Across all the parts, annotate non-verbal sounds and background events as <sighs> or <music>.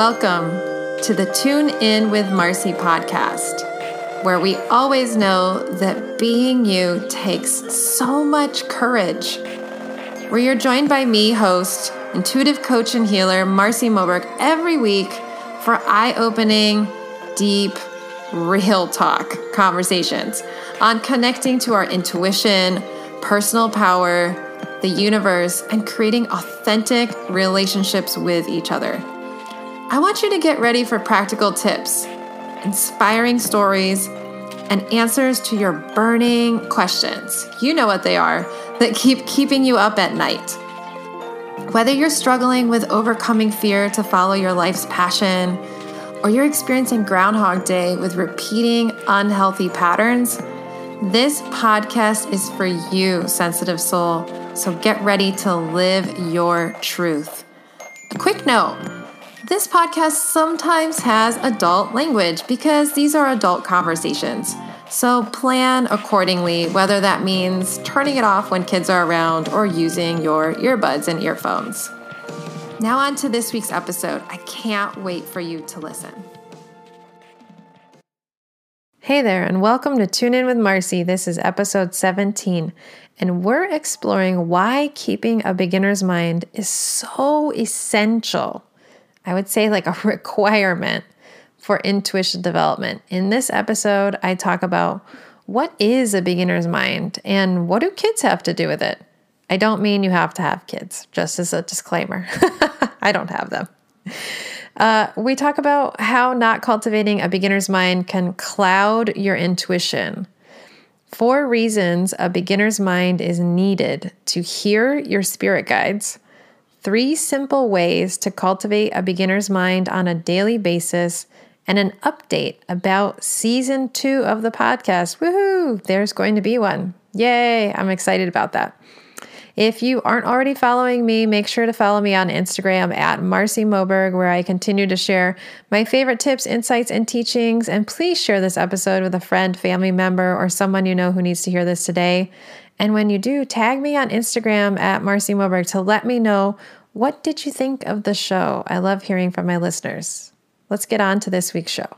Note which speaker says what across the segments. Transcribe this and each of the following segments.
Speaker 1: Welcome to the Tune In with Marcy podcast, where we always know that being you takes so much courage. Where you're joined by me, host, intuitive coach, and healer Marcy Moberg, every week for eye opening, deep, real talk conversations on connecting to our intuition, personal power, the universe, and creating authentic relationships with each other. I want you to get ready for practical tips, inspiring stories, and answers to your burning questions. You know what they are that keep keeping you up at night. Whether you're struggling with overcoming fear to follow your life's passion, or you're experiencing Groundhog Day with repeating unhealthy patterns, this podcast is for you, sensitive soul. So get ready to live your truth. A quick note this podcast sometimes has adult language because these are adult conversations. So plan accordingly, whether that means turning it off when kids are around or using your earbuds and earphones. Now, on to this week's episode. I can't wait for you to listen. Hey there, and welcome to Tune In with Marcy. This is episode 17, and we're exploring why keeping a beginner's mind is so essential I would say like a <laughs> requirement for intuition development. In this episode, I talk about what is a beginner's mind and what do kids have to do with it. I don't mean you have to have kids, just as a disclaimer. <laughs> I don't have them. Uh, we talk about how not cultivating a beginner's mind can cloud your intuition. Four reasons a beginner's mind is needed to hear your spirit guides three simple ways to cultivate a beginner's mind on a daily basis, and an update about season two of the podcast. Woohoo! There's going to be one. Yay! I'm excited about that. If you aren't already following me, make sure to follow me on Instagram at Marcy Moberg, where I continue to share my favorite tips, insights, and teachings. And please share this episode with a friend, family member, or someone you know who needs to hear this today. And when you do, tag me on Instagram at Marcy Moberg to let me know what did you think of the show. I love hearing from my listeners. Let's get on to this week's show.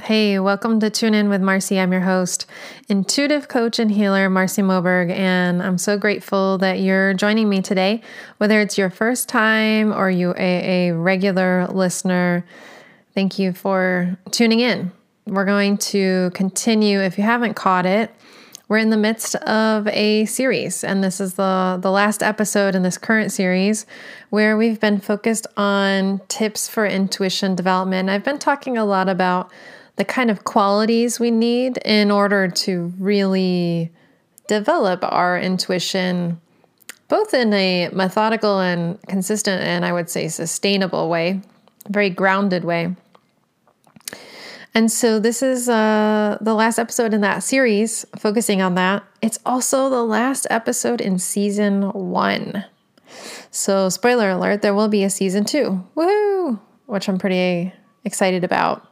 Speaker 1: Hey, welcome to Tune In with Marcy. I'm your host, intuitive coach and healer Marcy Moberg, and I'm so grateful that you're joining me today. Whether it's your first time or you a, a regular listener, thank you for tuning in we're going to continue. If you haven't caught it, we're in the midst of a series, and this is the, the last episode in this current series where we've been focused on tips for intuition development. I've been talking a lot about the kind of qualities we need in order to really develop our intuition, both in a methodical and consistent, and I would say sustainable way, very grounded way. And so this is uh, the last episode in that series, focusing on that. It's also the last episode in season one. So, spoiler alert, there will be a season two. Woohoo! Which I'm pretty excited about.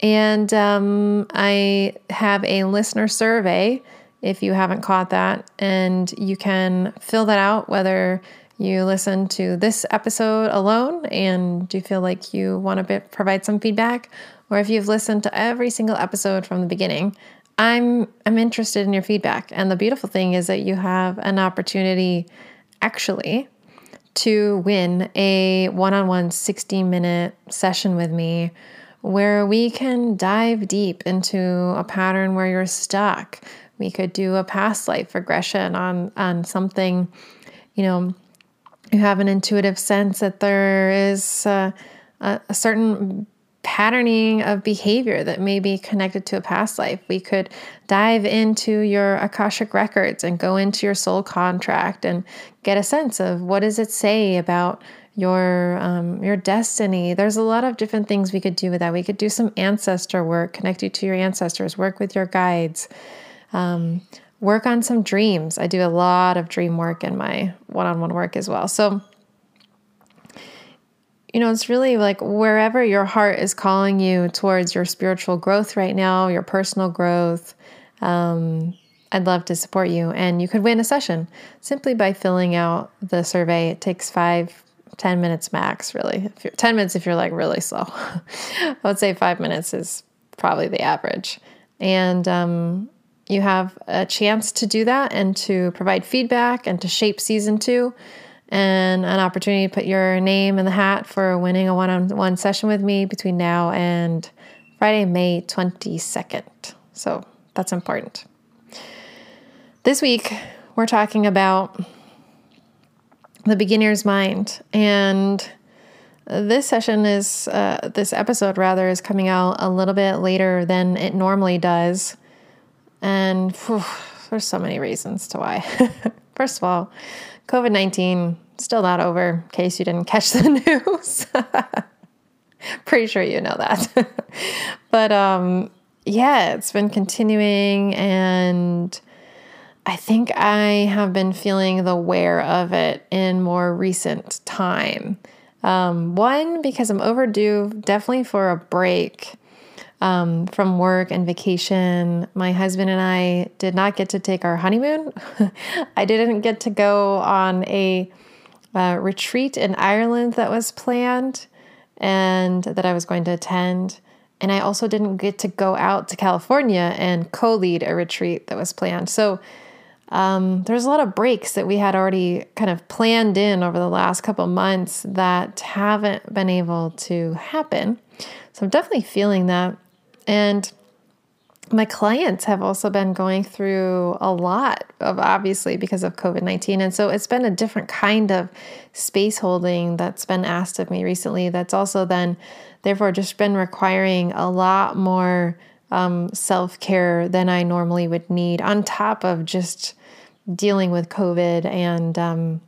Speaker 1: And um, I have a listener survey if you haven't caught that. And you can fill that out whether you listen to this episode alone and you feel like you want to provide some feedback, or if you've listened to every single episode from the beginning, I'm I'm interested in your feedback. And the beautiful thing is that you have an opportunity actually to win a one-on-one 60-minute session with me where we can dive deep into a pattern where you're stuck. We could do a past life regression on on something, you know, you have an intuitive sense that there is a, a, a certain patterning of behavior that may be connected to a past life. We could dive into your Akashic records and go into your soul contract and get a sense of what does it say about your um, your destiny. There's a lot of different things we could do with that. We could do some ancestor work, connect you to your ancestors, work with your guides, um, work on some dreams. I do a lot of dream work in my one-on-one work as well. So you know, it's really like wherever your heart is calling you towards your spiritual growth right now, your personal growth, um, I'd love to support you. And you could win a session simply by filling out the survey. It takes five, ten minutes max, really. If you're, 10 minutes if you're like really slow. <laughs> I would say five minutes is probably the average. And um, you have a chance to do that and to provide feedback and to shape season two and an opportunity to put your name in the hat for winning a one on one session with me between now and Friday, May 22nd. So that's important. This week, we're talking about the beginner's mind. And this session is, uh, this episode rather, is coming out a little bit later than it normally does. And whew, there's so many reasons to why. <laughs> First of all, COVID 19 still not over, in case you didn't catch the <laughs> news. <laughs> Pretty sure you know that. <laughs> but um, yeah, it's been continuing, and I think I have been feeling the wear of it in more recent time. Um, one, because I'm overdue definitely for a break um, from work and vacation. My husband and I did not get to take our honeymoon. <laughs> I didn't get to go on a uh, retreat in Ireland that was planned and that I was going to attend. And I also didn't get to go out to California and co lead a retreat that was planned. So um, there's a lot of breaks that we had already kind of planned in over the last couple months that haven't been able to happen. So I'm definitely feeling that. And my clients have also been going through a lot of obviously because of COVID 19. And so it's been a different kind of space holding that's been asked of me recently. That's also then, therefore, just been requiring a lot more um, self care than I normally would need, on top of just dealing with COVID and um,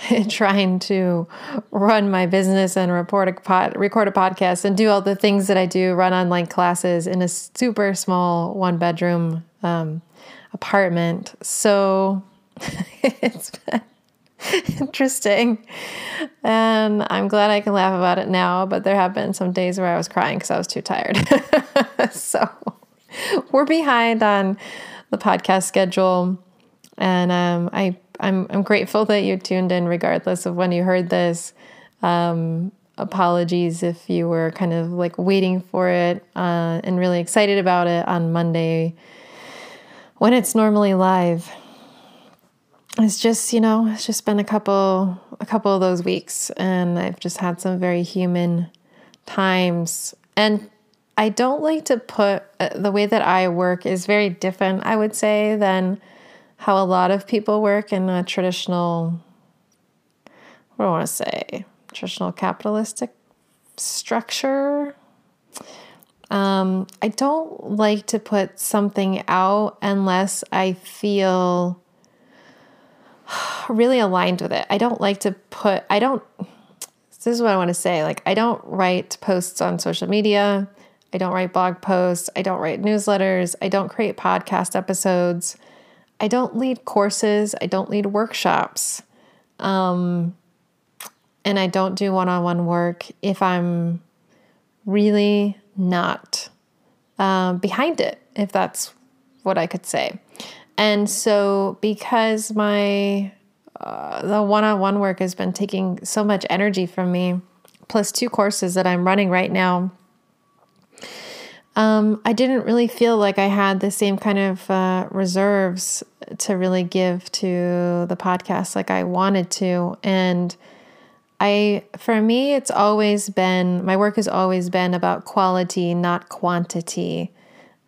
Speaker 1: <laughs> trying to run my business and report a pod, record a podcast and do all the things that I do, run online classes in a super small one bedroom um, apartment. So <laughs> it's been interesting. And I'm glad I can laugh about it now, but there have been some days where I was crying because I was too tired. <laughs> so we're behind on the podcast schedule. And um, I I'm I'm grateful that you tuned in regardless of when you heard this. Um, apologies if you were kind of like waiting for it uh, and really excited about it on Monday when it's normally live. It's just you know it's just been a couple a couple of those weeks, and I've just had some very human times and. I don't like to put uh, the way that I work is very different, I would say, than how a lot of people work in a traditional, what do I want to say, traditional capitalistic structure. Um, I don't like to put something out unless I feel <sighs> really aligned with it. I don't like to put, I don't, this is what I want to say. Like, I don't write posts on social media. I don't write blog posts. I don't write newsletters. I don't create podcast episodes. I don't lead courses, I don't lead workshops, um, and I don't do one on one work if I'm really not um, behind it, if that's what I could say. And so, because my uh, the one on one work has been taking so much energy from me, plus two courses that I'm running right now um, I didn't really feel like I had the same kind of uh, reserves to really give to the podcast like I wanted to. And I, for me, it's always been, my work has always been about quality, not quantity.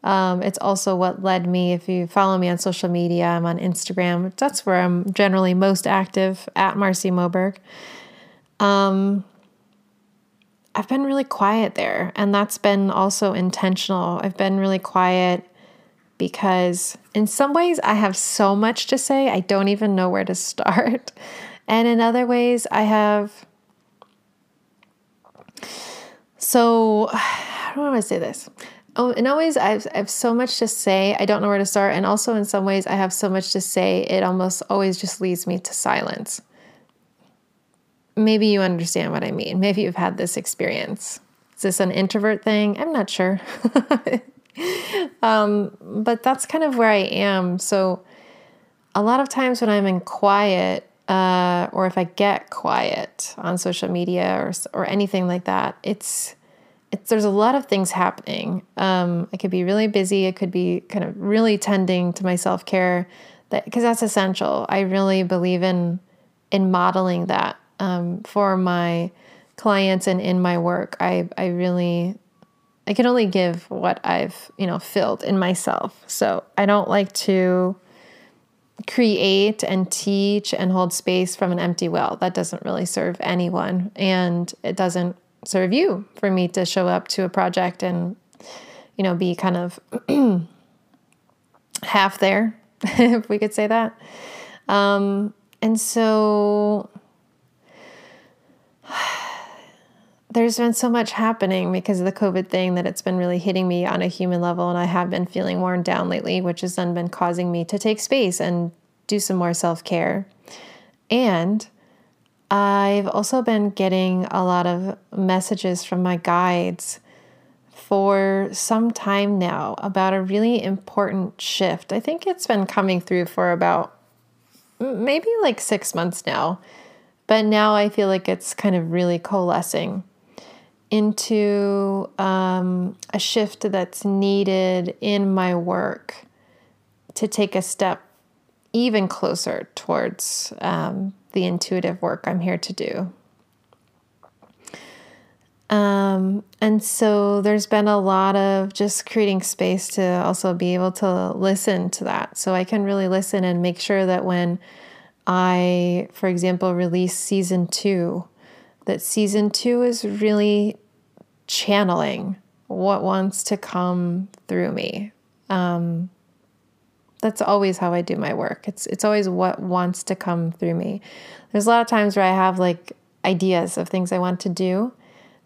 Speaker 1: Um, it's also what led me, if you follow me on social media, I'm on Instagram. That's where I'm generally most active at Marcy Moberg. Um, I've been really quiet there, and that's been also intentional. I've been really quiet because, in some ways, I have so much to say, I don't even know where to <laughs> start. And in other ways, I have. So, <sighs> I want to say this? Oh, in always, I have, I have so much to say, I don't know where to start. And also, in some ways, I have so much to say, it almost always just leads me to silence maybe you understand what I mean. Maybe you've had this experience. Is this an introvert thing? I'm not sure. <laughs> um, but that's kind of where I am. So a lot of times when I'm in quiet, uh, or if I get quiet on social media or or anything like that, it's it's there's a lot of things happening. Um, I could be really busy. I could be kind of really tending to my self care, that because that's essential. I really believe in in modeling that um, for my clients and in my work. I I really I can only give what I've you know filled in myself. So I don't like to create and teach and hold space from an empty well. That doesn't really serve anyone. And it doesn't serve you for me to show up to a project and, you know, be kind of <clears throat> half there, <laughs> if we could say that. Um, and so there's been so much happening because of the COVID thing that it's been really hitting me on a human level. And I have been feeling worn down lately, which has then been causing me to take space and do some more self care. And I've also been getting a lot of messages from my guides for some time now about a really important shift. I think it's been coming through for about maybe like six months now, but now I feel like it's kind of really coalescing into um, a shift that's needed in my work to take a step even closer towards um, the intuitive work I'm here to do. Um, and so there's been a lot of just creating space to also be able to listen to that. So I can really listen and make sure that when I, for example, release season two, that season two is really channeling what wants to come through me. Um, that's always how I do my work. It's it's always what wants to come through me. There's a lot of times where I have like ideas of things I want to do,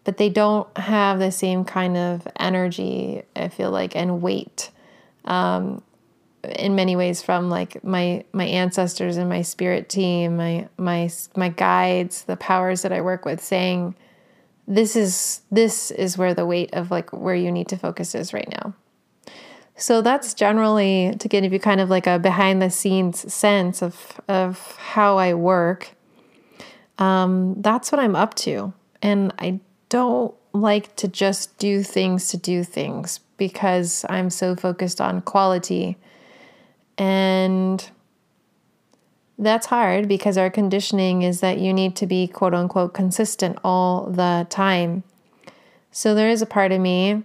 Speaker 1: but they don't have the same kind of energy. I feel like and weight. Um, in many ways from like my my ancestors and my spirit team my my my guides the powers that i work with saying this is this is where the weight of like where you need to focus is right now. So that's generally to give you kind of like a behind the scenes sense of of how I work. Um, that's what I'm up to, and I don't like to just do things to do things because I'm so focused on quality and that's hard because our conditioning is that you need to be quote unquote consistent all the time. So there is a part of me,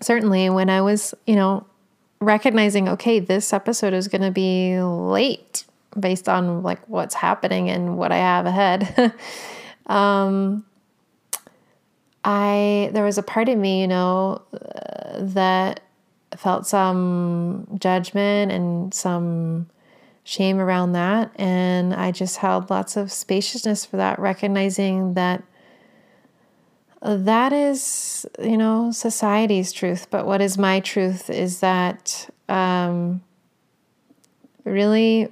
Speaker 1: certainly when I was, you know, recognizing, okay, this episode is going to be late based on like what's happening and what I have ahead. <laughs> um, I there was a part of me, you know, uh, that felt some judgment and some shame around that. And I just held lots of spaciousness for that, recognizing that that is, you know, society's truth. But what is my truth is that um, really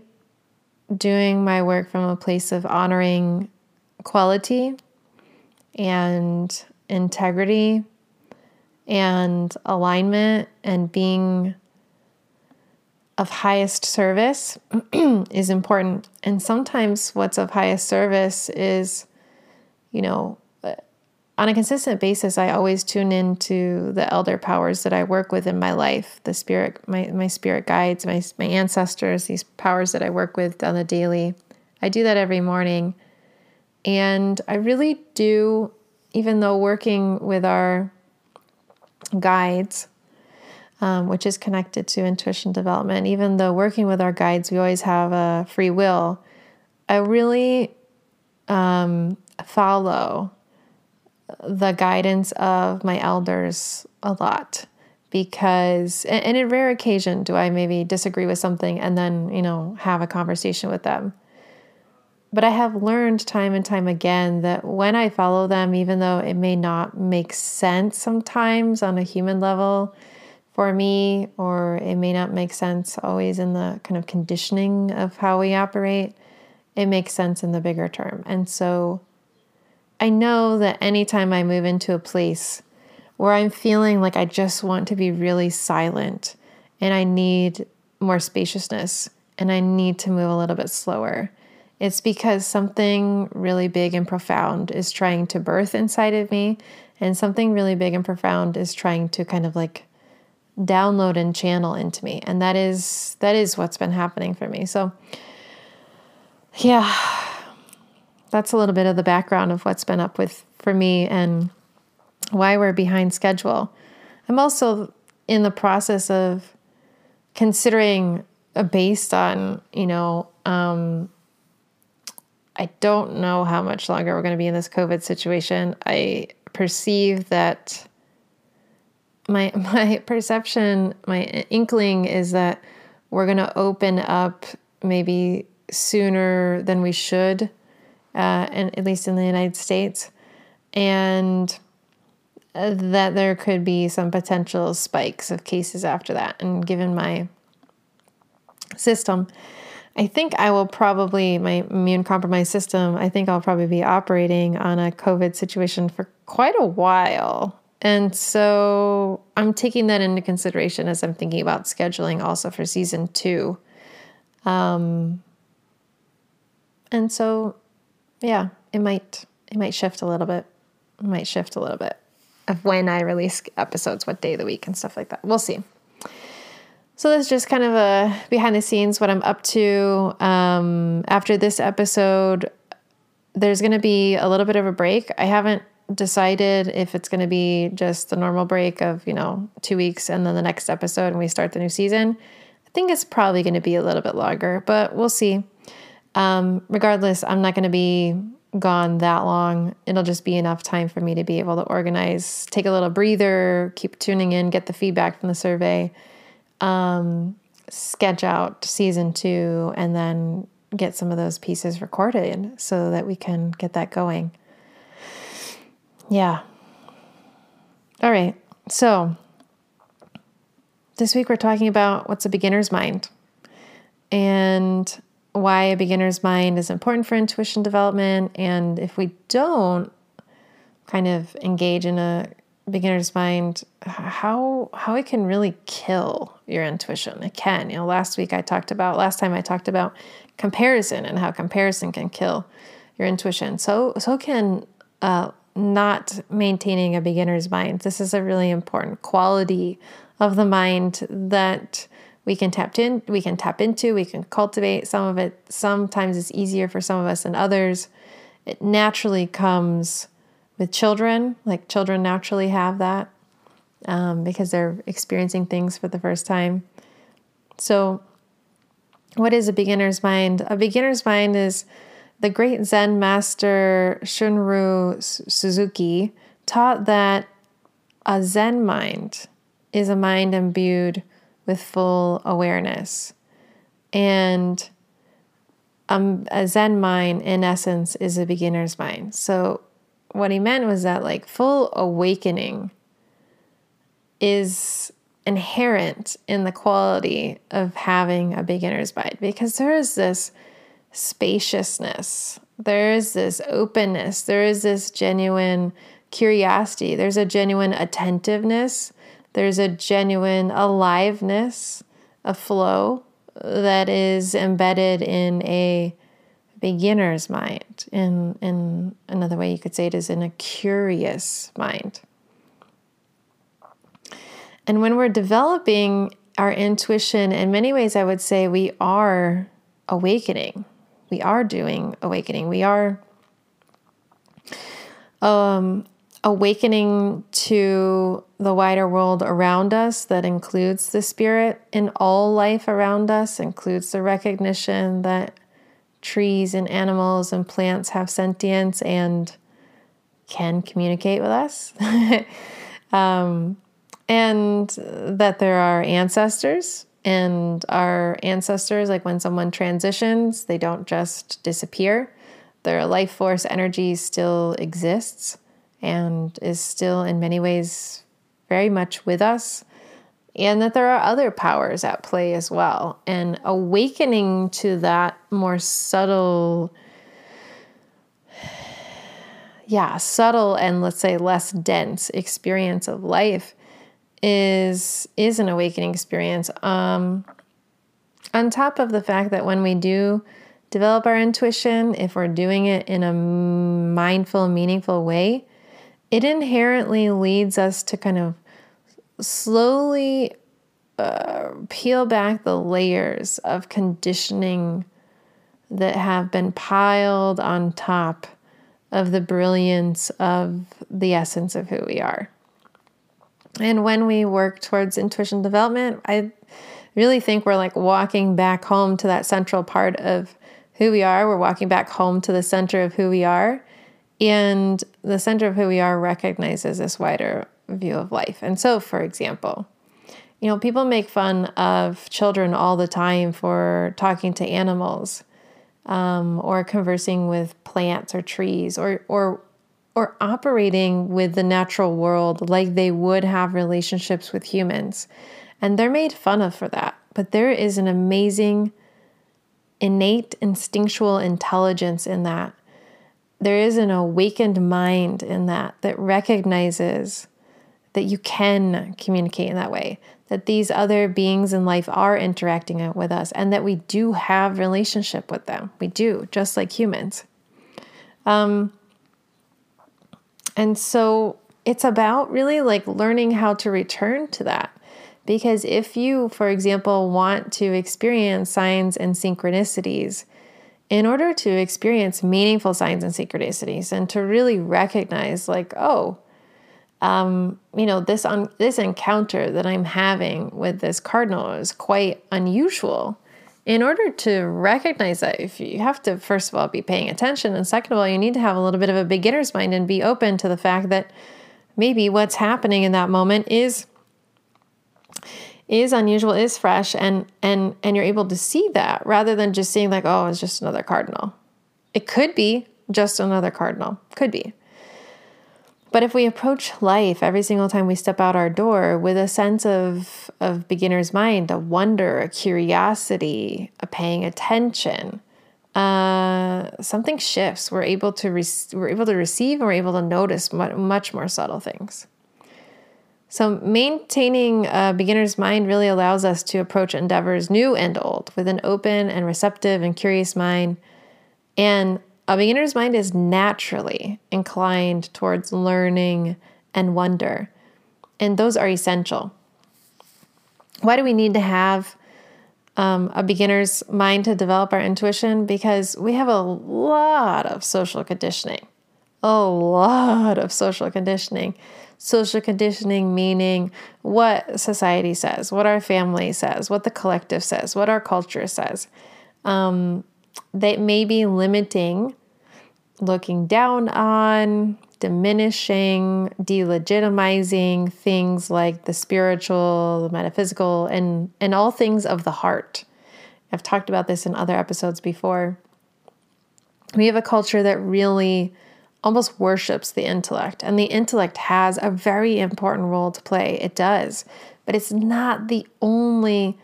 Speaker 1: doing my work from a place of honoring quality and integrity and alignment and being of highest service <clears throat> is important. And sometimes what's of highest service is, you know, uh, on a consistent basis, I always tune into the elder powers that I work with in my life, the spirit, my, my spirit guides, my, my ancestors, these powers that I work with on the daily. I do that every morning. And I really do, even though working with our guides, um, which is connected to intuition development. Even though working with our guides, we always have a free will. I really um, follow the guidance of my elders a lot because and, in rare occasion do i maybe disagree with something and then you know have a conversation with them but i have learned time and time again that when i follow them even though it may not make sense sometimes on a human level for me, or it may not make sense always in the kind of conditioning of how we operate. It makes sense in the bigger term. And so I know that anytime I move into a place where I'm feeling like I just want to be really silent and I need more spaciousness and I need to move a little bit slower. It's because something really big and profound is trying to birth inside of me, and something really big and profound is trying to kind of like download and channel into me. And that is that is what's been happening for me. So yeah, that's a little bit of the background of what's been up with for me and why we're behind schedule. I'm also in the process of considering based on, you know, um, I don't know how much longer we're going to be in this COVID situation. I perceive that my <laughs> my perception, my inkling is that we're going to open up maybe sooner than we should, uh, and at least in the United States, and that there could be some potential spikes of cases after that. And given my system, I think I will probably, my immune compromised system, I think I'll probably be operating on a COVID situation for quite a while. And so I'm taking that into consideration as I'm thinking about scheduling also for season two. Um, and so, yeah, it might it might shift a little bit. It might shift a little bit of when I release episodes, what day of the week, and stuff like that. We'll see. So that's just kind of a behind the scenes what I'm up to. Um, after this episode, there's going to be a little bit of a break. I haven't decided if it's going to be just the normal break of you know two weeks and then the next episode and we start the new season. I think it's probably going to be a little bit longer, but we'll see. Um, regardless, I'm not going to be gone that long. It'll just be enough time for me to be able to organize, take a little breather, keep tuning in, get the feedback from the survey, um, sketch out season two, and then get some of those pieces recorded so that we can get that going. Yeah. All right. So this week we're talking about what's a beginner's mind and why a beginner's mind is important for intuition development. And if we don't kind of engage in a beginner's mind how how it can really kill your intuition it can you know last week i talked about last time i talked about comparison and how comparison can kill your intuition so so can uh, not maintaining a beginner's mind this is a really important quality of the mind that we can tap in we can tap into we can cultivate some of it sometimes it's easier for some of us than others it naturally comes with children, like children naturally have that um, because they're experiencing things for the first time. So, what is a beginner's mind? A beginner's mind is the great Zen master Shunryu Suzuki taught that a Zen mind is a mind imbued with full awareness. And um, a Zen mind, in essence, is a beginner's mind. So what he meant was that like full awakening is inherent in the quality of having a beginner's mind because there is this spaciousness, there is this openness, there is this genuine curiosity, there's a genuine attentiveness, there's a genuine aliveness, a flow that is embedded in a beginner's mind. In, in another way, you could say it is in a curious mind. And when we're developing our intuition, in many ways, I would say we are awakening. We are doing awakening. We are um, awakening to the wider world around us that includes the spirit in all life around us, includes the recognition that trees and animals and plants have sentience and can communicate with us. <laughs> um, and that there are ancestors, and our ancestors, like when someone transitions, they don't just disappear. Their life force energy still exists and is still, in many ways, very much with us and that there are other powers at play as well. And awakening to that more subtle, yeah, subtle and let's say less dense experience of life is is an awakening experience. Um, on top of the fact that when we do develop our intuition, if we're doing it in a mindful, meaningful way, it inherently leads us to kind of slowly uh, peel back the layers of conditioning that have been piled on top of the brilliance of the essence of who we are. And when we work towards intuition development, I really think we're like walking back home to that central part of who we are. We're walking back home to the center of who we are. And the center of who we are recognizes this wider view of life. And so, for example, you know, people make fun of children all the time for talking to animals um, or conversing with plants or trees or, or, or operating with the natural world like they would have relationships with humans. And they're made fun of for that. But there is an amazing, innate, instinctual intelligence in that. There is an awakened mind in that that recognizes that you can communicate in that way, that these other beings in life are interacting with us, and that we do have relationship with them. We do, just like humans. Um, and so it's about really like learning how to return to that. Because if you, for example, want to experience signs and synchronicities, in order to experience meaningful signs and synchronicities and to really recognize, like, oh, um, you know, this on this encounter that I'm having with this cardinal is quite unusual. In order to recognize that, if you have to first of all be paying attention, and second of all, you need to have a little bit of a beginner's mind and be open to the fact that maybe what's happening in that moment is is unusual, is fresh, and and and you're able to see that rather than just seeing like, oh, it's just another cardinal. It could be just another cardinal. Could be. But if we approach life every single time we step out our door with a sense of, of beginner's mind, a wonder, a curiosity, a paying attention, uh, something shifts. We're able to re- we're able to receive and we're able to notice much, much more subtle things. So maintaining a beginner's mind really allows us to approach endeavors new and old with an open and receptive and curious mind and a beginner's mind is naturally inclined towards learning and wonder, and those are essential. Why do we need to have um, a beginner's mind to develop our intuition? Because we have a lot of social conditioning, a lot of social conditioning. Social conditioning meaning what society says, what our family says, what the collective says, what our culture says. Um, that may be limiting looking down on, diminishing, delegitimizing things like the spiritual, the metaphysical, and, and all things of the heart. I've talked about this in other episodes before. We have a culture that really almost worships the intellect, and the intellect has a very important role to play. It does, but it's not the only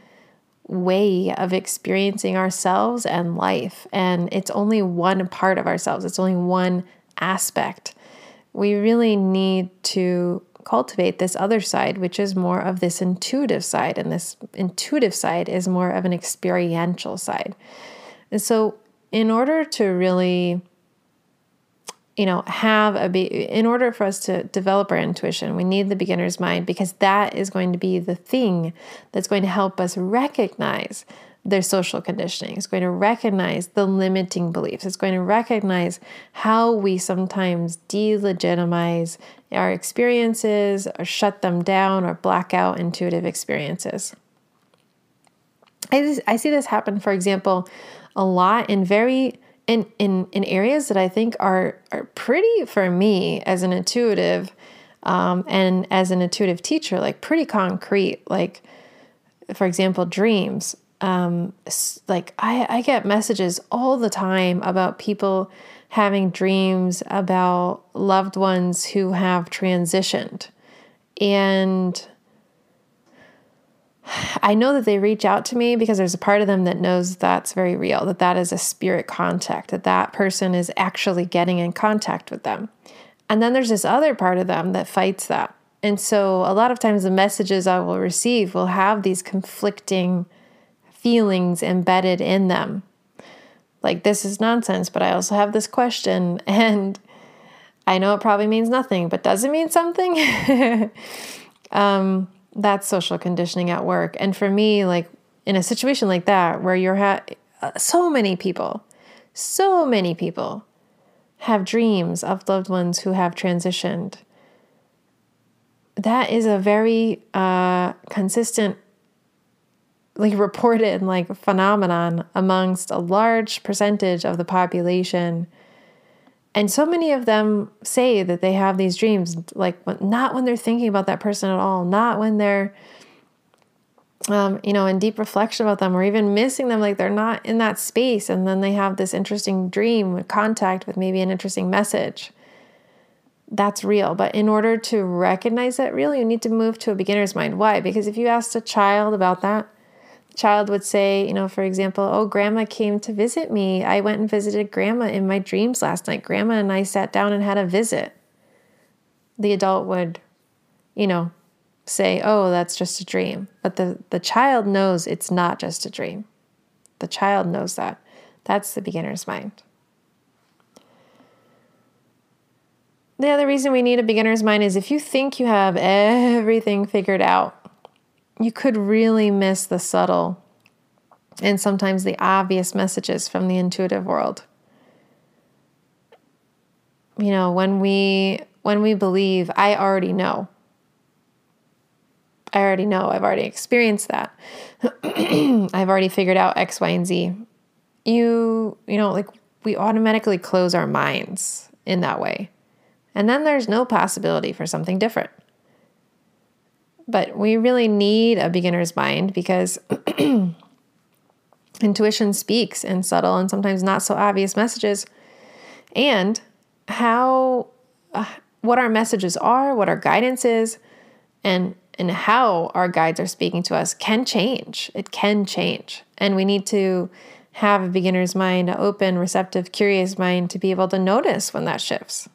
Speaker 1: way of experiencing ourselves and life. And it's only one part of ourselves, it's only one aspect. We really need to cultivate this other side, which is more of this intuitive side. And this intuitive side is more of an experiential side. And so, in order to really you know have a be in order for us to develop our intuition we need the beginner's mind because that is going to be the thing that's going to help us recognize their social conditioning. It's going to recognize the limiting beliefs. It's going to recognize how we sometimes delegitimize our experiences or shut them down or black out intuitive experiences. I, I see this happen for example a lot in very in in in areas that I think are are pretty for me as an intuitive um, and as an intuitive teacher, like pretty concrete. Like, for example, dreams. Um, like I, I get messages all the time about people having dreams about loved ones who have transitioned, and I know that they reach out to me because there's a part of them that knows that's very real, that that is a spirit contact, that that person is actually getting in contact with them. And then there's this other part of them that fights that. And so a lot of times the messages I will receive will have these conflicting feelings embedded in them. Like, this is nonsense, but I also have this question. <laughs> And I know it probably means nothing, but does it mean something? <laughs> um, that's social conditioning at work. And for me, like in a situation like that, where you're ha- so many people, so many people have dreams of loved ones who have transitioned. That is a very uh, consistent, like <laughs> reported like phenomenon amongst a large percentage of the population and so many of them say that they have these dreams, like not when they're thinking about that person at all, not when they're, um, you know, in deep reflection about them or even missing them, like they're not in that space. And then they have this interesting dream, contact with maybe an interesting message. That's real. But in order to recognize that real, you need to move to a beginner's mind. Why? Because if you asked a child about that, child would say, you know, for example, oh, grandma came to visit me. I went and visited grandma in my dreams last night. Grandma and I sat down and had a visit. The adult would, you know, say, oh, that's just a dream. But the, the child knows it's not just a dream. The child knows that. That's the beginner's mind. The other reason we need a beginner's mind is if you think you have everything figured out, you could really miss the subtle and sometimes the obvious messages from the intuitive world. You know, when we when we believe I already know. I already know. I've already experienced that. <clears throat> I've already figured out X, Y, and Z. You, you know, like we automatically close our minds in that way. And then there's no possibility for something different. But we really need a beginner's mind because <clears throat> intuition speaks in subtle and sometimes not so obvious messages. And how, uh, what our messages are, what our guidance is, and and how our guides are speaking to us can change. It can change. And we need to have a beginner's mind, an open, receptive, curious mind to be able to notice when that shifts.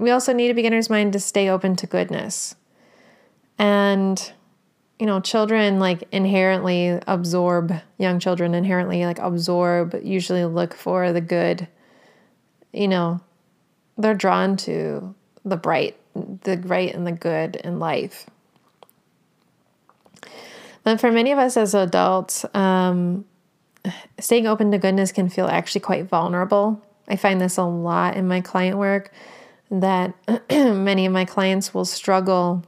Speaker 1: We also need a beginner's mind to stay open to goodness. And you know, children like inherently absorb, young children inherently like absorb, usually look for the good. You know, they're drawn to the bright, the bright and the good in life. But for many of us as adults, um, staying open to goodness can feel actually quite vulnerable. I find this a lot in my client work that <clears throat> many of my clients will struggle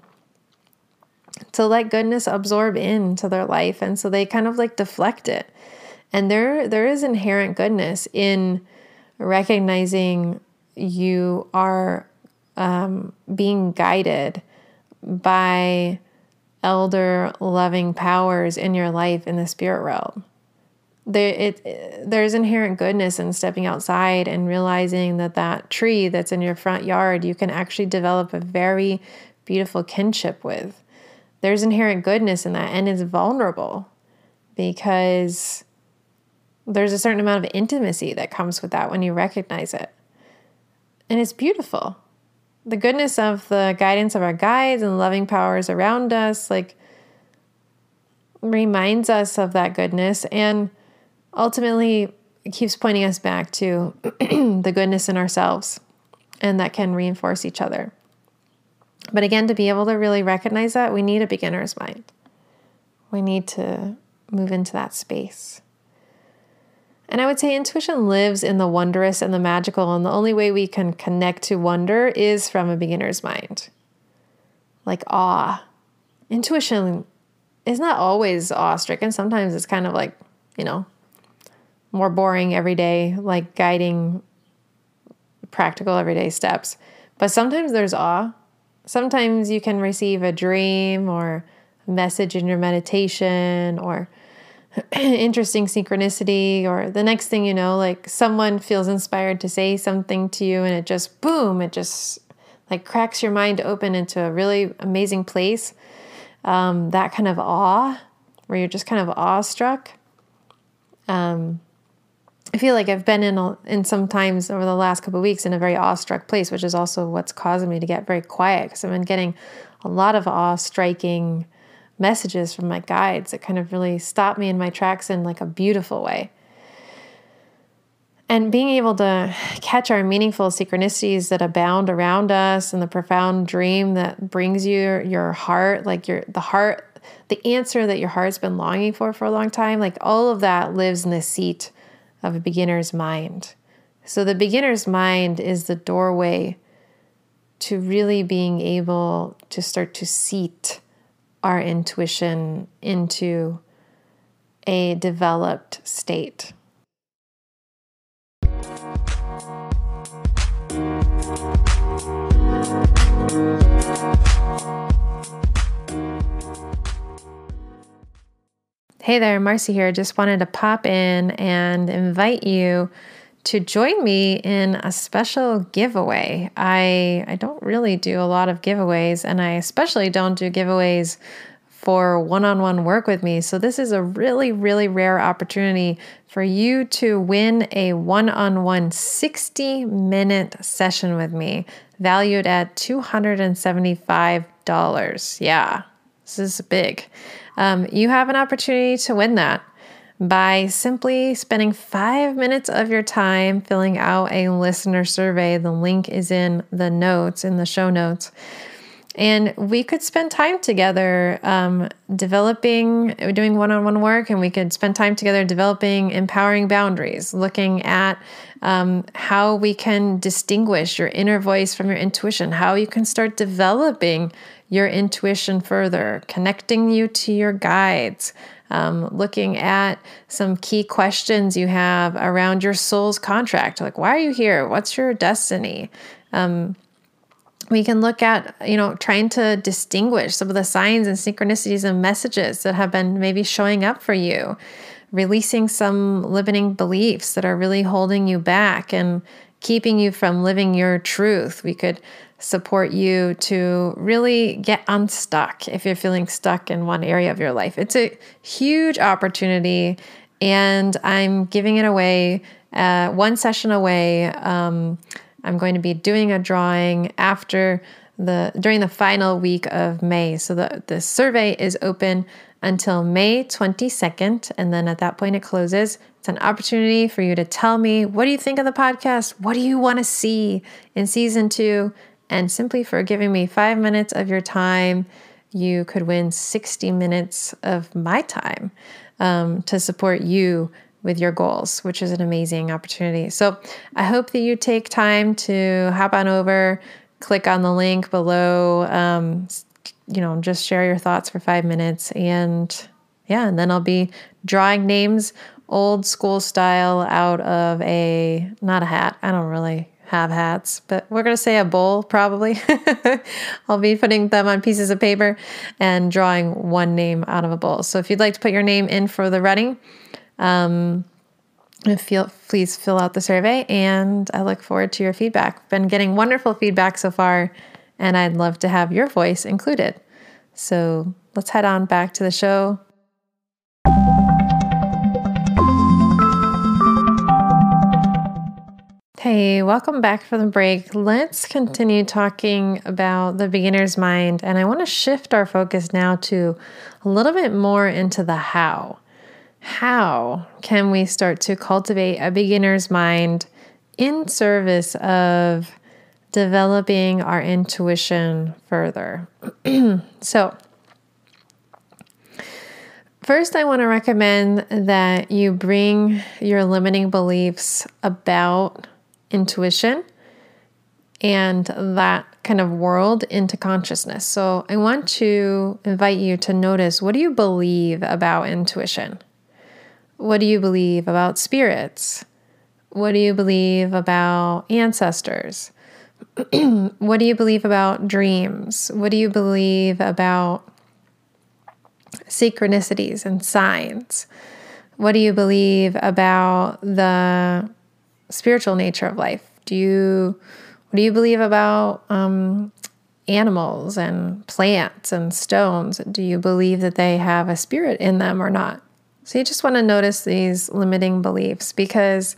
Speaker 1: to let goodness absorb into their life and so they kind of like deflect it. And there there is inherent goodness in recognizing you are um, being guided by elder loving powers in your life in the spirit realm there it there's inherent goodness in stepping outside and realizing that that tree that's in your front yard you can actually develop a very beautiful kinship with. There's inherent goodness in that and it's vulnerable because there's a certain amount of intimacy that comes with that when you recognize it. And it's beautiful. The goodness of the guidance of our guides and loving powers around us like reminds us of that goodness. And ultimately it keeps pointing us back to <clears throat> the goodness in ourselves, and that can reinforce each other. But again, to be able to really recognize that, we need a beginner's mind. We need to move into that space. And I would say intuition lives in the wondrous and the magical, and the only way we can connect to wonder is from a beginner's mind. Like awe. Intuition is not always awe stricken. Sometimes it's kind of like, you know, more boring everyday, like guiding practical everyday steps. But sometimes there's awe. Sometimes you can receive a dream or a message in your meditation or <clears throat> interesting synchronicity or the next thing you know like someone feels inspired to say something to you and it just boom it just like cracks your mind open into a really amazing place um, that kind of awe where you're just kind of awestruck um, I feel like I've been in in some times over the last couple weeks in a very awestruck place, which is also what's causing me to get very quiet because I've been getting a lot of awe striking messages from my guides that kind of really stop me in my tracks in like a beautiful way. And being able to catch our meaningful synchronicities that abound around us and the profound dream that brings you your heart, like your the heart, the answer that your heart's been longing for for a long time, like all of that lives in the seat of a beginner's mind. So the beginner's mind is the doorway to really being able to start to seat our intuition into a developed state. Hey there, Marcy here. Just wanted to pop in and invite you to join me in a special giveaway. I I don't really do a lot of giveaways and I especially don't do giveaways for one-on-one work with me. So this is a really really rare opportunity for you to win a one-on-one 60-minute session with me valued at $275. Yeah. This is big. Um, you have an opportunity to win that by simply spending five minutes of your time filling out a listener survey. The link is in the notes, in the show notes. And we could spend time together um, developing, doing one on one work, and we could spend time together developing empowering boundaries, looking at um, how we can distinguish your inner voice from your intuition, how you can start developing your intuition further, connecting you to your guides, um, looking at some key questions you have around your soul's contract. Like, why are you here? What's your destiny? Um, we can look at, you know, trying to distinguish some of the signs and synchronicities and messages that have been maybe showing up for you, releasing some limiting beliefs that are really holding you back and keeping you from living your truth. We could support you to really get unstuck if you're feeling stuck in one area of your life. It's a huge opportunity, and I'm giving it away uh, one session away. Um, I'm going to be doing a drawing after the during the final week of May. So the, the survey is open until May 22nd, and then at that point it closes. It's an opportunity for you to tell me what do you think of the podcast? What do you want to see in season two? And simply for giving me five minutes of your time, you could win 60 minutes of my time um, to support you with your goals, which is an amazing opportunity. So I hope that you take time to hop on over, click on the link below, um, you know, just share your thoughts for five minutes. And yeah, and then I'll be drawing names old school style out of a, not a hat. I don't really have hats, but we're going to say a bowl probably. <laughs> I'll be putting them on pieces of paper and drawing one name out of a bowl. So if you'd like to put your name in for the running, um, feel please fill out the survey and I look forward to your feedback. Been getting wonderful feedback so far and I'd love to have your voice included. So let's head on back to the show. Hey, welcome back from the break. Let's continue talking about the beginner's mind. And I want to shift our focus now to a little bit more into the how. How can we start to cultivate a beginner's mind in service of developing our intuition further? <clears throat> so, First, I want to recommend that you bring your limiting beliefs about intuition and that kind of world into consciousness. So I want to invite you to notice what do you believe about intuition? What do you believe about spirits? What do you believe about ancestors? <clears throat> what do you believe about dreams? What do you believe about synchronicities and signs? What do you believe about the spiritual nature of life? Do you what do you believe about um, animals and plants and stones? Do you believe that they have a spirit in them or not? So you just want to notice these limiting beliefs because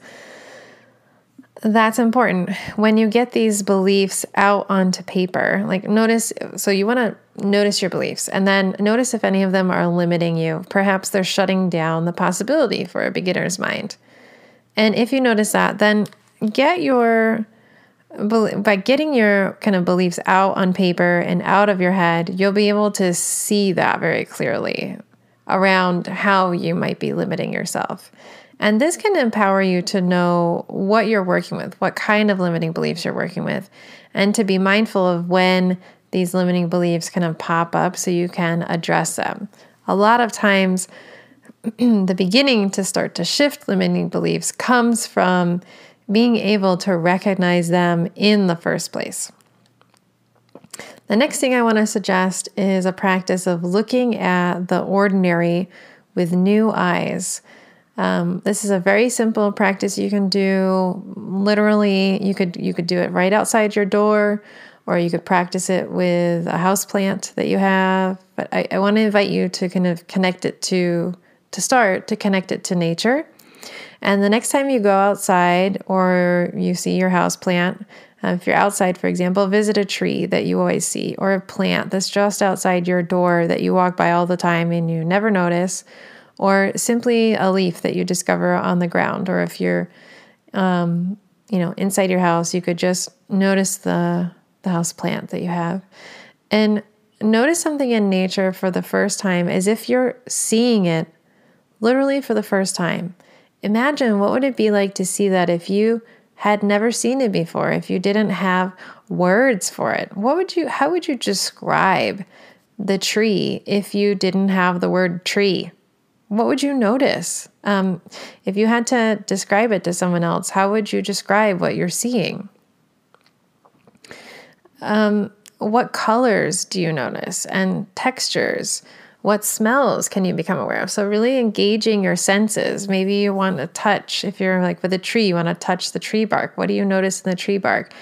Speaker 1: that's important. When you get these beliefs out onto paper, like notice, so you want to notice your beliefs and then notice if any of them are limiting you. Perhaps they're shutting down the possibility for a beginner's mind. And if you notice that, then get your by getting your kind of beliefs out on paper and out of your head, you'll be able to see that very clearly around how you might be limiting yourself. And this can empower you to know what you're working with, what kind of limiting beliefs you're working with, and to be mindful of when these limiting beliefs kind of pop up so you can address them. A lot of times, <clears throat> the beginning to start to shift limiting beliefs comes from being able to recognize them in the first place. The next thing I want to suggest is a practice of looking at the ordinary with new eyes. Um, this is a very simple practice you can do. Literally, you could you could do it right outside your door, or you could practice it with a house plant that you have. But I, I want to invite you to kind of connect it to to start to connect it to nature and the next time you go outside or you see your house plant, uh, if you're outside, for example, visit a tree that you always see or a plant that's just outside your door that you walk by all the time and you never notice, or simply a leaf that you discover on the ground. Or if you're, um, you know, inside your house, you could just notice the the house plant that you have, and notice something in nature for the first time as if you're seeing it literally for the first time. Imagine what would it be like to see that if you had never seen it before, if you didn't have words for it. What would you how would you describe the tree if you didn't have the word tree? What would you notice? Um, if you had to describe it to someone else, how would you describe what you're seeing? Um, what colors do you notice and textures? What smells can you become aware of? So, really engaging your senses. Maybe you want to touch, if you're like with a tree, you want to touch the tree bark. What do you notice in the tree bark?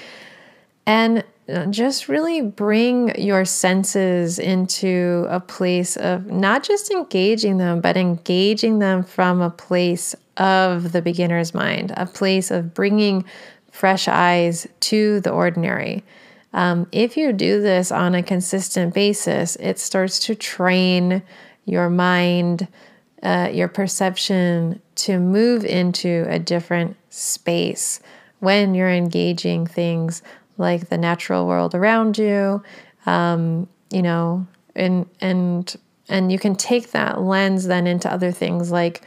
Speaker 1: And uh, just really bring your senses into a place of not just engaging them, but engaging them from a place of the beginner's mind, a place of bringing fresh eyes to the ordinary. Um, if you do this on a consistent basis, it starts to train your mind, uh, your perception to move into a different space when you're engaging things like the natural world around you, um, you know, and and and you can take that lens then into other things like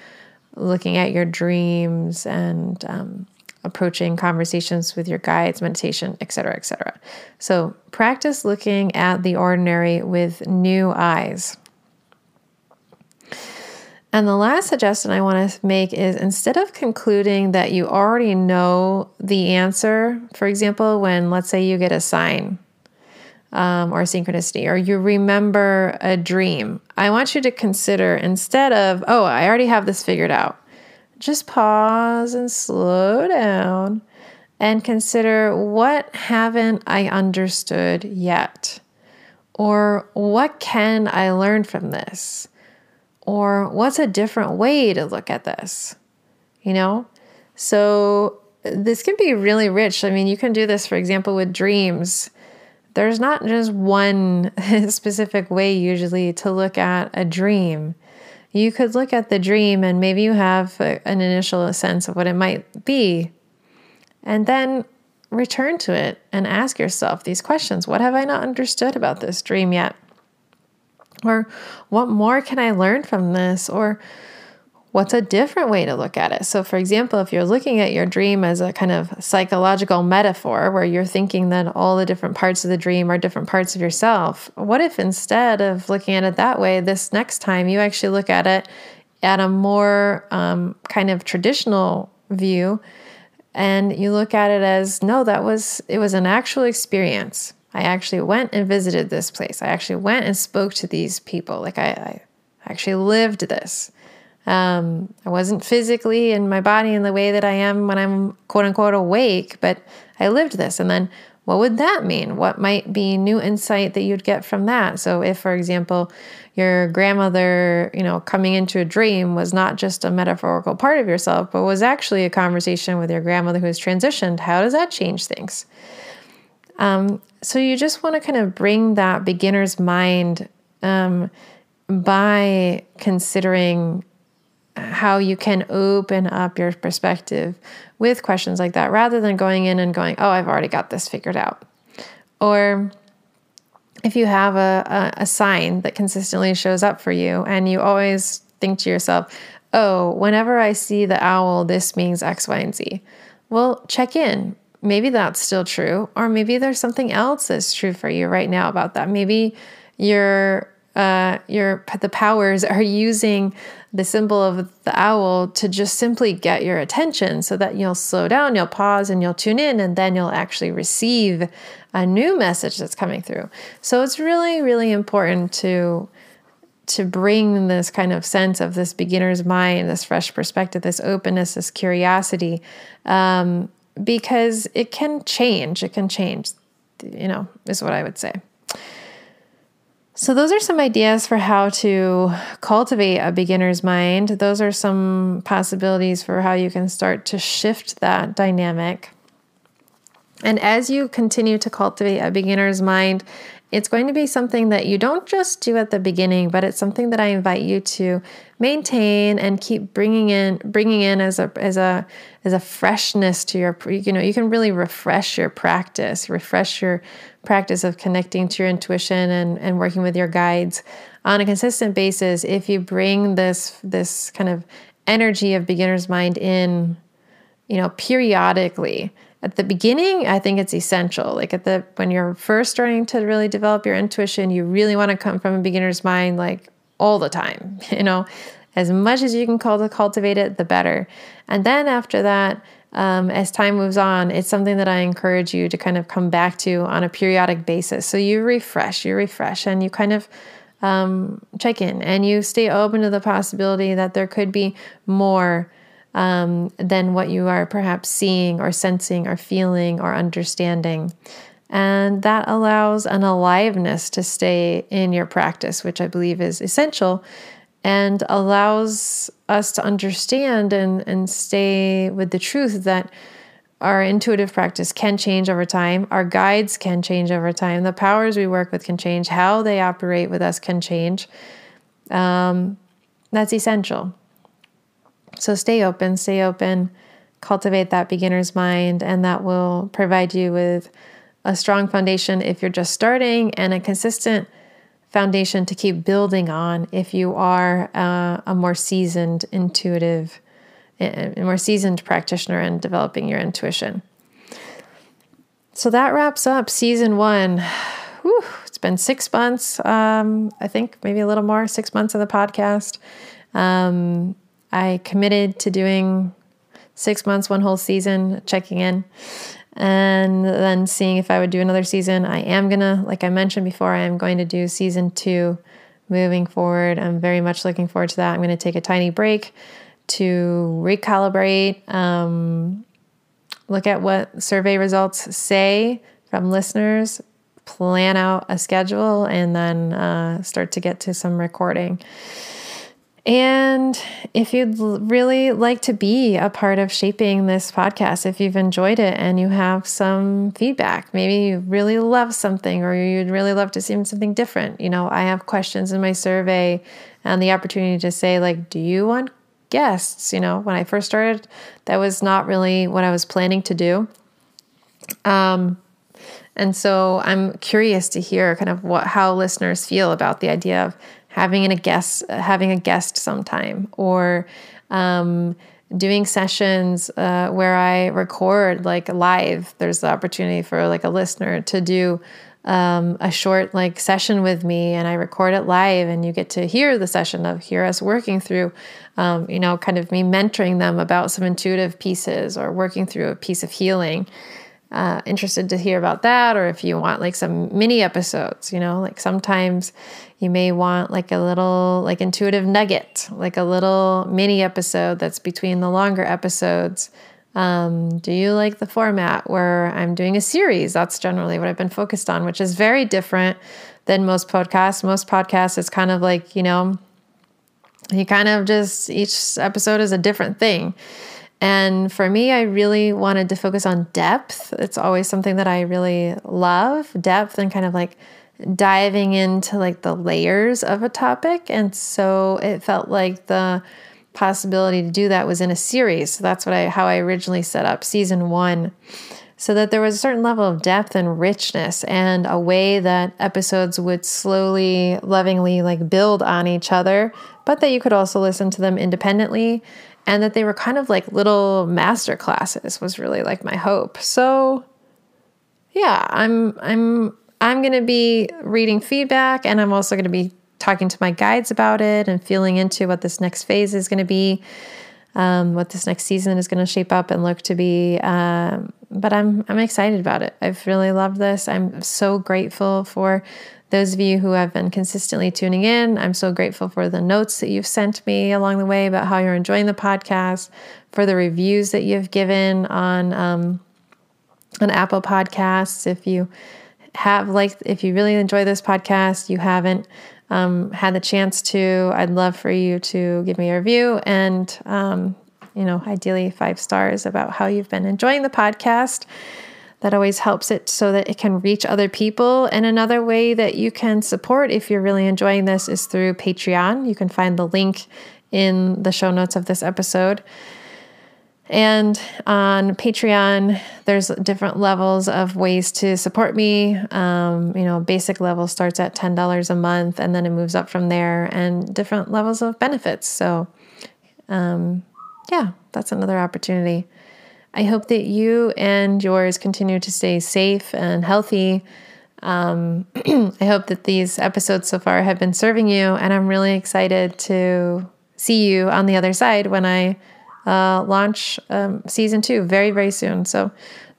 Speaker 1: looking at your dreams and um, approaching conversations with your guides, meditation, etc., etc. So practice looking at the ordinary with new eyes. And the last suggestion I want to make is instead of concluding that you already know the answer, for example, when let's say you get a sign um, or synchronicity, or you remember a dream, I want you to consider instead of, oh, I already have this figured out, just pause and slow down and consider what haven't I understood yet? Or what can I learn from this? Or what's a different way to look at this? You know? So this can be really rich. I mean, you can do this, for example, with dreams. There's not just one <laughs> specific way usually to look at a dream you could look at the dream and maybe you have a, an initial sense of what it might be, and then return to it and ask yourself these questions What have I not understood about this dream yet? Or what more can I learn from this? Or what's a different way to look at it? So, for example, if you're looking at your dream as a kind of psychological metaphor where you're thinking that all the different parts of the dream are different parts of yourself, what if instead of looking at it that way, this next time you actually look at it at a more um, kind of traditional view and you look at it as no, that was, it was an actual experience. I actually went and visited this place. I actually went and spoke to these people. Like I, I actually lived this. Um, I wasn't physically in my body in the way that I am when I'm quote unquote awake, but I lived this. And then what would that mean? What might be new insight that you'd get from that? So, if, for example, your grandmother, you know, coming into a dream was not just a metaphorical part of yourself, but was actually a conversation with your grandmother who has transitioned, how does that change things? Um, so, you just want to kind of bring that beginner's mind um, by considering how you can open up your perspective with questions like that rather than going in and going, oh, I've already got this figured out. Or if you have a, a, a, sign that consistently shows up for you and you always think to yourself, oh, whenever I see the owl, this means X, Y, and Z. Well, check in. Maybe that's still true, or maybe there's something else that's true for you right now about that. Maybe you're uh, your the powers are <laughs> using the symbol of the owl to just simply get your attention so that you'll slow down, you'll pause, and you'll tune in, and then you'll actually receive a new message that's coming through. So it's really, really important to to bring this kind of sense of this beginner's mind, this fresh perspective, this openness, this curiosity, um, because it can change. It can change, you know, is what I would say. So, those are some ideas for how to cultivate a beginner's mind. Those are some possibilities for how you can start to shift that dynamic. And as you continue to cultivate a beginner's mind, it's going to be something that you don't just do at the beginning, but it's something that I invite you to maintain and keep bringing in, bringing in as a as a as a freshness to your. You know, you can really refresh your practice, refresh your practice of connecting to your intuition and, and working with your guides on a consistent basis if you bring this this kind of energy of beginner's mind in you know periodically at the beginning i think it's essential. Like at the when you're first starting to really develop your intuition you really want to come from a beginner's mind like all the time <laughs> you know? As much as you can cultivate it the better. And then after that um, as time moves on, it's something that I encourage you to kind of come back to on a periodic basis. So you refresh, you refresh, and you kind of um, check in and you stay open to the possibility that there could be more um, than what you are perhaps seeing or sensing or feeling or understanding. And that allows an aliveness to stay in your practice, which I believe is essential and allows us to understand and, and stay with the truth that our intuitive practice can change over time. Our guides can change over time. The powers we work with can change. How they operate with us can change. Um, that's essential. So stay open, stay open, cultivate that beginner's mind, and that will provide you with a strong foundation if you're just starting and a consistent foundation to keep building on if you are uh, a more seasoned intuitive a more seasoned practitioner in developing your intuition. So that wraps up season one. <sighs> Whew, it's been six months um, i think maybe a little more six months of the podcast. Um, i committed to doing six months one whole season checking in and then seeing if I would do another season. I am gonna, like I mentioned before, I am going to do season two moving forward. I'm very much looking forward to that. I'm to take a tiny break to recalibrate, um, look at what survey results say from listeners, plan out a schedule, and then uh, start to get to some recording. And if you'd really like to be a part of shaping this podcast, if you've enjoyed it and you have some feedback, maybe you really love something or you'd really love to see something different, you know, I have questions in my survey and the opportunity to say, like, do you want guests? You know, when I first started, that was not really what I was planning to do. Um, and so I'm curious to hear kind of what how listeners feel about the idea of having a guest having a guest sometime or um, doing sessions uh, where I record like live. There's the opportunity for like a listener to do um, a short like session with me, and I record it live, and you get to hear the session of hear us working through, um, you know, kind of me mentoring them about some intuitive pieces or working through a piece of healing uh, interested to hear about that, or if you want like some mini episodes, you know, like sometimes you may want like a little like intuitive nugget, like a little mini episode that's between the longer episodes Um, do you like the format where I'm doing a series? That's generally what I've been focused on, which is very different than most podcasts. Most podcasts is kind of like, you know, you kind of just each episode is a different thing. And for me, I really wanted to focus on depth. It's always something that I really love depth and kind of like diving into like the layers of a topic. And so it felt like the possibility to do that was in a series. So that's what I how I originally set up season 1 so that there was a certain level of depth and richness and a way that episodes would slowly lovingly like build on each other, but that you could also listen to them independently and that they were kind of like little master classes was really like my hope. So yeah, I'm I'm I'm going to be reading feedback and I'm also going to be talking to my guides about it and feeling into what this next phase is going to be, um, what this next season is going to shape up and look to be. Um, but I'm I'm excited about it. I've really loved this. I'm so grateful for those of you who have been consistently tuning in. I'm so grateful for the notes that you've sent me along the way about how you're enjoying the podcast, for the reviews that you've given on um, on Apple Podcasts. If you have like if you really enjoy this podcast, you haven't um, had the chance to, I'd love for you to give me a review and, um, you know, ideally five stars about how you've been enjoying the podcast. That always helps it so that it can reach other people. And another way that you can support if you're really enjoying this is through Patreon. You can find the link in the show notes of this episode. And on Patreon, there's different levels of ways to support me. Um, you know, basic level starts at $10 a month and then it moves up from there and different levels of benefits. So, um, yeah, that's another opportunity. I hope that you and yours continue to stay safe and healthy. Um, <clears throat> I hope that these episodes so far have been serving you, and I'm really excited to see you on the other side when I uh, launch um, season two very, very soon. So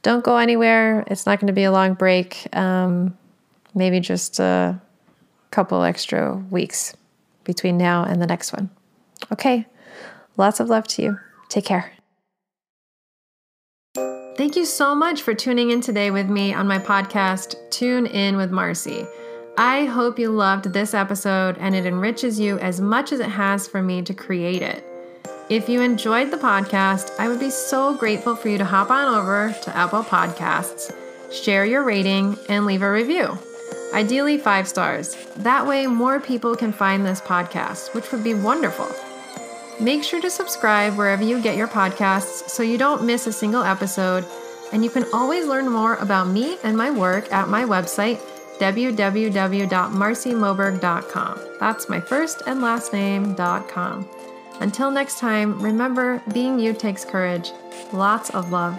Speaker 1: don't go anywhere. It's not going to be a long break. Um, maybe just a couple extra weeks between now and the next one. Okay. Lots of love to you. Take care. Thank you so much for tuning in today with me on my podcast, Tune In with Marcy. I hope you loved this episode and it enriches you as much as it has for me to create it. If you enjoyed the podcast, I would be so grateful for you to hop on over to Apple Podcasts, share your rating, and leave a review. Ideally, five stars. That way, more people can find this podcast, which would be wonderful. Make sure to subscribe wherever you get your podcasts so you don't miss a single episode. And you can always learn more about me and my work at my website, www.marcymoberg.com. That's my first and last name.com. Until next time, remember being you takes courage. Lots of love.